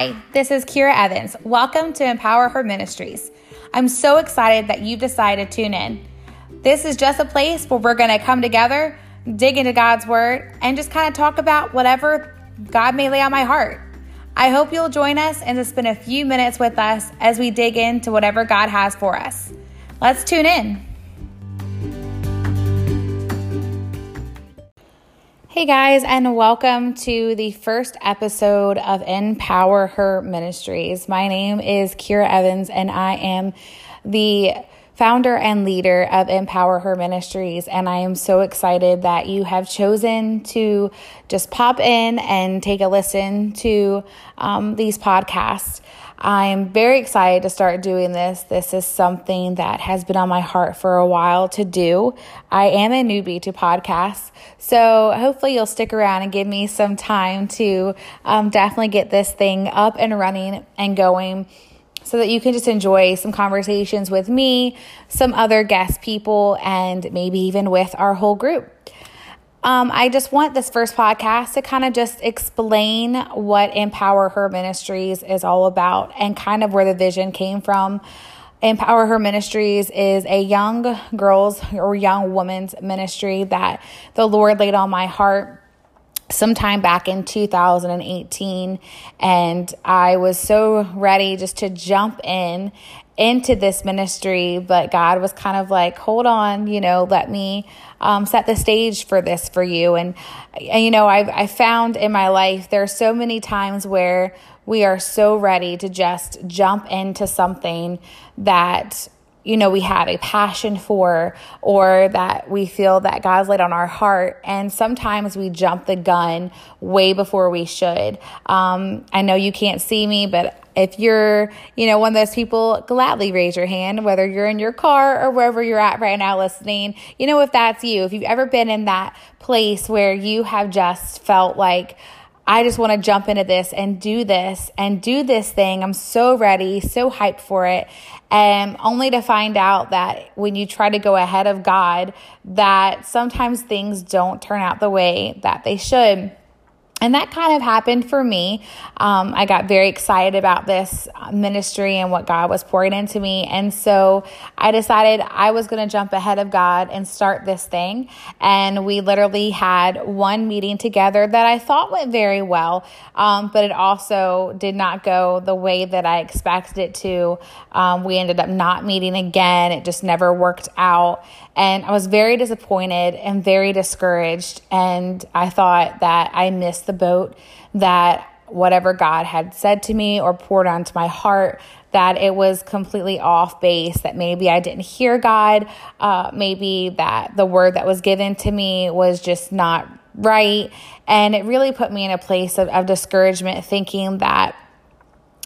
Hi, this is Kira Evans. Welcome to Empower Her Ministries. I'm so excited that you've decided to tune in. This is just a place where we're going to come together, dig into God's Word, and just kind of talk about whatever God may lay on my heart. I hope you'll join us and to spend a few minutes with us as we dig into whatever God has for us. Let's tune in. Hey guys, and welcome to the first episode of Empower Her Ministries. My name is Kira Evans, and I am the founder and leader of Empower Her Ministries. And I am so excited that you have chosen to just pop in and take a listen to um, these podcasts. I'm very excited to start doing this. This is something that has been on my heart for a while to do. I am a newbie to podcasts, so hopefully you'll stick around and give me some time to um, definitely get this thing up and running and going so that you can just enjoy some conversations with me, some other guest people, and maybe even with our whole group. Um, I just want this first podcast to kind of just explain what Empower Her Ministries is all about and kind of where the vision came from. Empower Her Ministries is a young girls or young woman's ministry that the Lord laid on my heart sometime back in 2018 and I was so ready just to jump in into this ministry but God was kind of like hold on you know let me um, set the stage for this for you. And, and you know, I've, I found in my life there are so many times where we are so ready to just jump into something that you know, we have a passion for or that we feel that God's laid on our heart. And sometimes we jump the gun way before we should. Um, I know you can't see me, but if you're, you know, one of those people, gladly raise your hand, whether you're in your car or wherever you're at right now listening. You know, if that's you, if you've ever been in that place where you have just felt like, I just want to jump into this and do this and do this thing. I'm so ready, so hyped for it. And only to find out that when you try to go ahead of God, that sometimes things don't turn out the way that they should. And that kind of happened for me. Um, I got very excited about this ministry and what God was pouring into me. And so I decided I was going to jump ahead of God and start this thing. And we literally had one meeting together that I thought went very well, um, but it also did not go the way that I expected it to. Um, we ended up not meeting again, it just never worked out. And I was very disappointed and very discouraged. And I thought that I missed the boat, that whatever God had said to me or poured onto my heart, that it was completely off base, that maybe I didn't hear God, uh, maybe that the word that was given to me was just not right. And it really put me in a place of, of discouragement, thinking that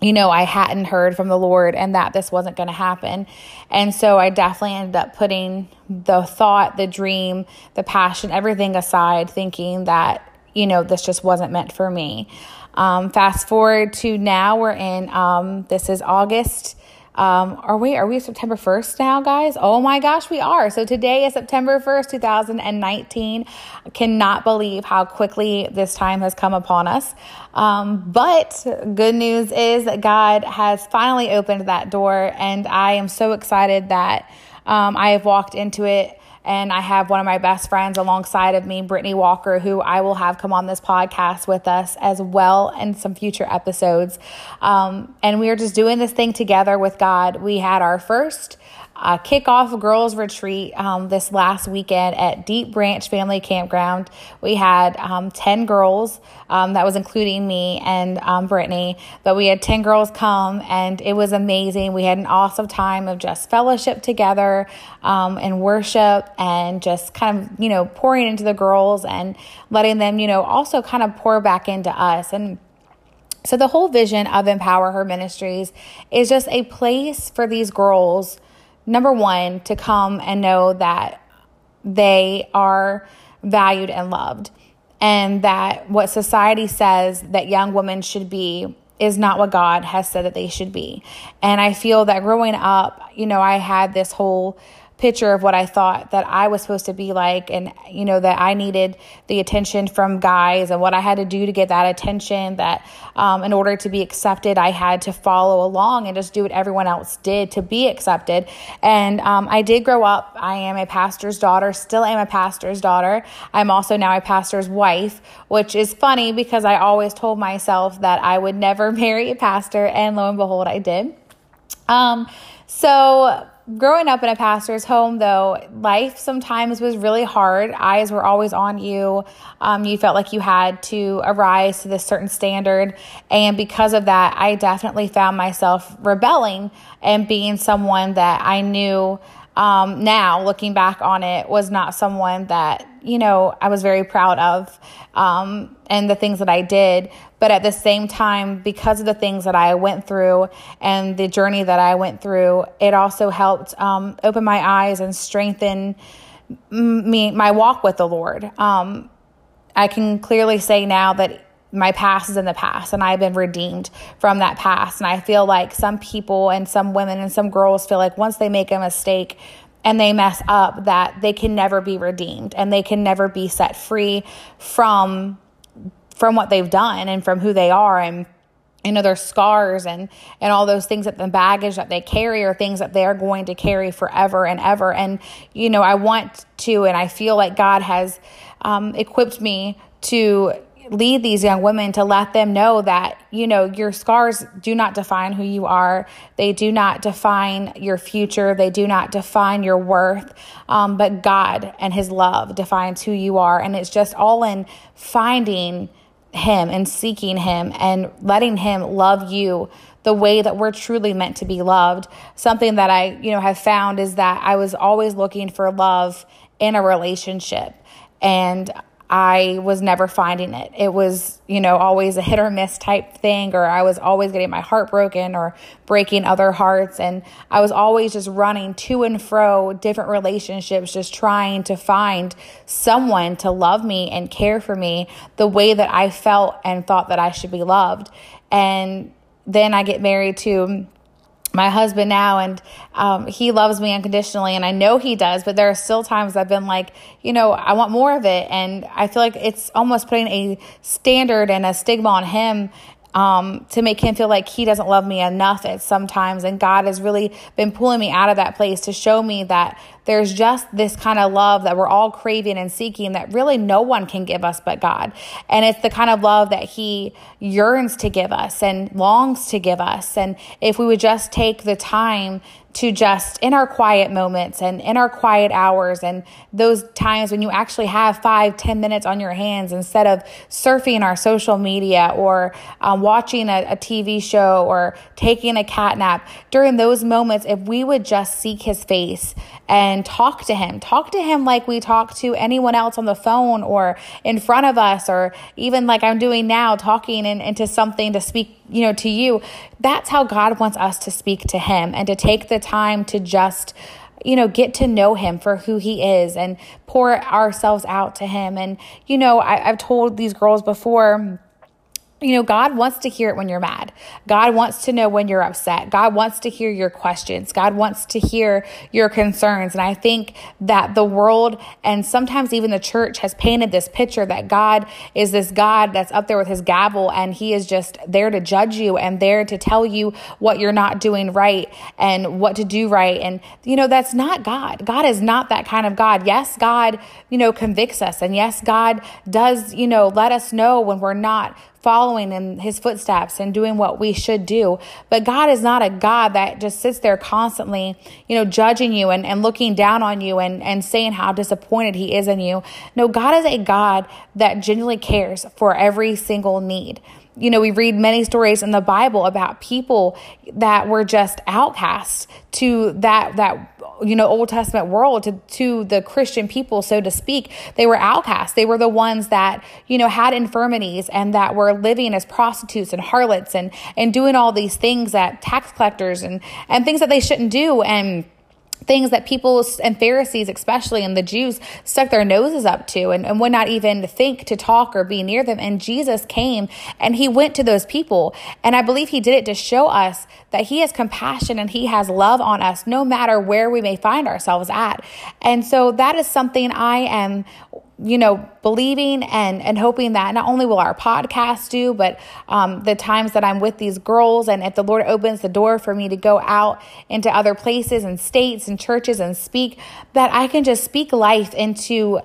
you know, I hadn't heard from the Lord and that this wasn't going to happen. And so I definitely ended up putting the thought, the dream, the passion, everything aside, thinking that, you know, this just wasn't meant for me. Um, fast forward to now, we're in, um, this is August um, are we are we September 1st now, guys? Oh my gosh, we are. So today is September 1st, 2019. I cannot believe how quickly this time has come upon us. Um, but good news is that God has finally opened that door, and I am so excited that um, I have walked into it and I have one of my best friends alongside of me, Brittany Walker, who I will have come on this podcast with us as well in some future episodes. Um, and we are just doing this thing together with God. We had our first uh, kickoff girls retreat um, this last weekend at Deep Branch Family Campground. We had um, 10 girls, um, that was including me and um, Brittany, but we had 10 girls come and it was amazing. We had an awesome time of just fellowship together um, and worship and just kind of, you know, pouring into the girls and letting them, you know, also kind of pour back into us. And so the whole vision of Empower Her Ministries is just a place for these girls number one, to come and know that they are valued and loved, and that what society says that young women should be is not what God has said that they should be. And I feel that growing up, you know, I had this whole picture of what I thought that I was supposed to be like, and you know that I needed the attention from guys, and what I had to do to get that attention. That um, in order to be accepted, I had to follow along and just do what everyone else did to be accepted. And um, I did grow up. I am a pastor's daughter, still am a pastor's daughter. I'm also now a pastor's wife, which is funny because I always told myself that I would never marry a pastor, and lo and behold, I did. Um, so growing up in a pastor's home, though, life sometimes was really hard. Eyes were always on you. Um, you felt like you had to arise to this certain standard. And because of that, I definitely found myself rebelling and being someone that I knew um, now, looking back on it, was not someone that, you know, I was very proud of um, and the things that I did. But at the same time, because of the things that I went through and the journey that I went through, it also helped um, open my eyes and strengthen me, my walk with the Lord. Um, I can clearly say now that my past is in the past and I've been redeemed from that past. And I feel like some people and some women and some girls feel like once they make a mistake and they mess up, that they can never be redeemed and they can never be set free from from what they've done and from who they are and you know their scars and and all those things that the baggage that they carry are things that they're going to carry forever and ever and you know i want to and i feel like god has um, equipped me to lead these young women to let them know that, you know, your scars do not define who you are. They do not define your future. They do not define your worth. Um, but God and His love defines who you are. And it's just all in finding Him and seeking Him and letting Him love you the way that we're truly meant to be loved. Something that I, you know, have found is that I was always looking for love in a relationship. And I was never finding it. It was, you know, always a hit or miss type thing, or I was always getting my heart broken or breaking other hearts. And I was always just running to and fro different relationships, just trying to find someone to love me and care for me the way that I felt and thought that I should be loved. And then I get married to my husband now and um, he loves me unconditionally and i know he does but there are still times i've been like you know i want more of it and i feel like it's almost putting a standard and a stigma on him um, to make him feel like he doesn't love me enough at sometimes. And God has really been pulling me out of that place to show me that there's just this kind of love that we're all craving and seeking that really no one can give us but God. And it's the kind of love that He yearns to give us and longs to give us. And if we would just take the time to just in our quiet moments and in our quiet hours and those times when you actually have five ten minutes on your hands instead of surfing our social media or um, watching a, a tv show or taking a cat nap during those moments if we would just seek his face and talk to him. Talk to him like we talk to anyone else on the phone or in front of us, or even like I'm doing now, talking in, into something to speak, you know, to you. That's how God wants us to speak to him and to take the time to just you know, get to know him for who he is and pour ourselves out to him. And, you know, I, have told these girls before, you know, God wants to hear it when you're mad. God wants to know when you're upset. God wants to hear your questions. God wants to hear your concerns. And I think that the world and sometimes even the church has painted this picture that God is this God that's up there with his gavel and he is just there to judge you and there to tell you what you're not doing right and what to do right. And, you know, that's not God. God is not that kind of God. Yes, God, you know, convicts us. And yes, God does, you know, let us know when we're not following in his footsteps and doing what we should do. But God is not a God that just sits there constantly, you know, judging you and, and looking down on you and, and saying how disappointed he is in you. No, God is a God that genuinely cares for every single need you know, we read many stories in the Bible about people that were just outcasts to that that you know Old Testament world to to the Christian people, so to speak. They were outcasts. They were the ones that you know had infirmities and that were living as prostitutes and harlots and and doing all these things that tax collectors and and things that they shouldn't do and things that people and Pharisees, especially and the Jews, stuck their noses up to and, and, would not even think to talk or be near them. And Jesus came and he went to those people. And I believe he did it to show us that he has compassion and he has love on us no matter where we may find ourselves at. And so that is something I am you know, believing and and hoping that not only will our podcast do, but um, the times that I'm with these girls, and if the Lord opens the door for me to go out into other places and states and churches and speak, that I can just speak life into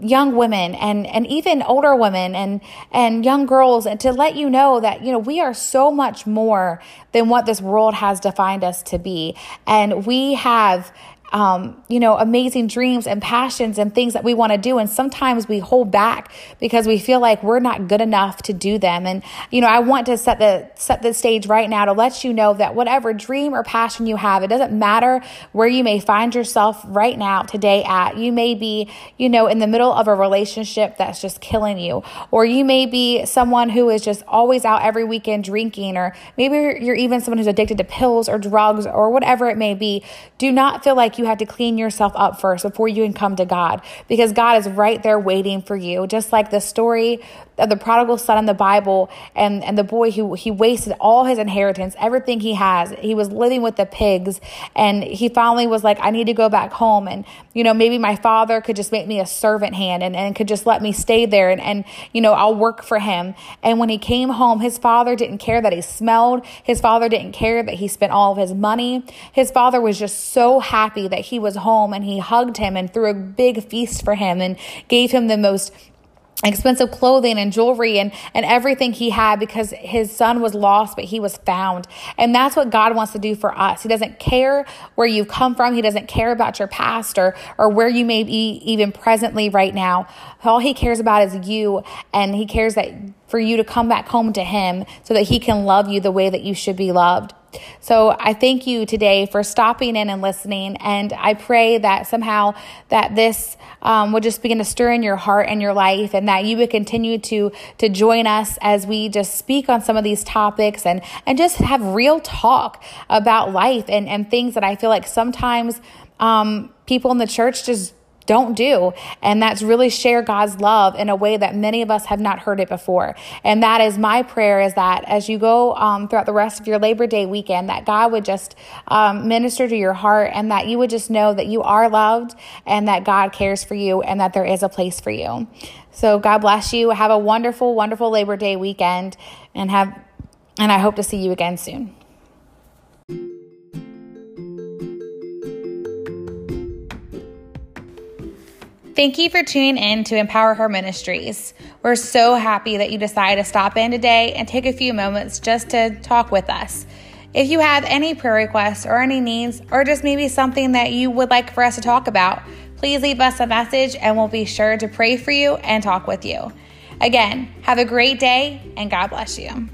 young women and and even older women and and young girls and to let you know that you know we are so much more than what this world has defined us to be. And we have um, you know, amazing dreams and passions and things that we want to do. And sometimes we hold back because we feel like we're not good enough to do them. And, you know, I want to set the, set the stage right now to let you know that whatever dream or passion you have, it doesn't matter where you may find yourself right now today at. You may be, you know, in the middle of a relationship that's just killing you, or you may be someone who is just always out every weekend drinking, or maybe you're even someone who's addicted to pills or drugs or whatever it may be. Do not feel like you had to clean yourself up first before you can come to God because God is right there waiting for you. Just like the story of the prodigal son in the Bible and, and the boy who he wasted all his inheritance, everything he has. He was living with the pigs and he finally was like, I need to go back home. And, you know, maybe my father could just make me a servant hand and, and could just let me stay there and, and, you know, I'll work for him. And when he came home, his father didn't care that he smelled. His father didn't care that he spent all of his money. His father was just so happy that he was home and he hugged him and threw a big feast for him and gave him the most expensive clothing and jewelry and, and everything he had because his son was lost, but he was found. And that's what God wants to do for us. He doesn't care where you've come from. He doesn't care about your past or, or where you may be even presently right now. All he cares about is you. And he cares that for you to come back home to him so that he can love you the way that you should be loved. So I thank you today for stopping in and listening. And I pray that somehow that this um, would just begin to stir in your heart and your life and that you would continue to, to join us as we just speak on some of these topics and, and just have real talk about life and, and things that I feel like sometimes um, people in the church just don't do. And that's really share God's love in a way that many of us have not heard it before. And that is my prayer is that as you go um, throughout the rest of your Labor Day weekend, that God would just um, minister to your heart and that you would just know that you are loved and that God cares for you and that there is a place for you. So God bless you. Have a wonderful, wonderful Labor Day weekend and have, and I hope to see you again soon. Thank you for tuning in to Empower Her Ministries. We're so happy that you decided to stop in today and take a few moments just to talk with us. If you have any prayer requests or any needs, or just maybe something that you would like for us to talk about, please leave us a message and we'll be sure to pray for you and talk with you. Again, have a great day and God bless you.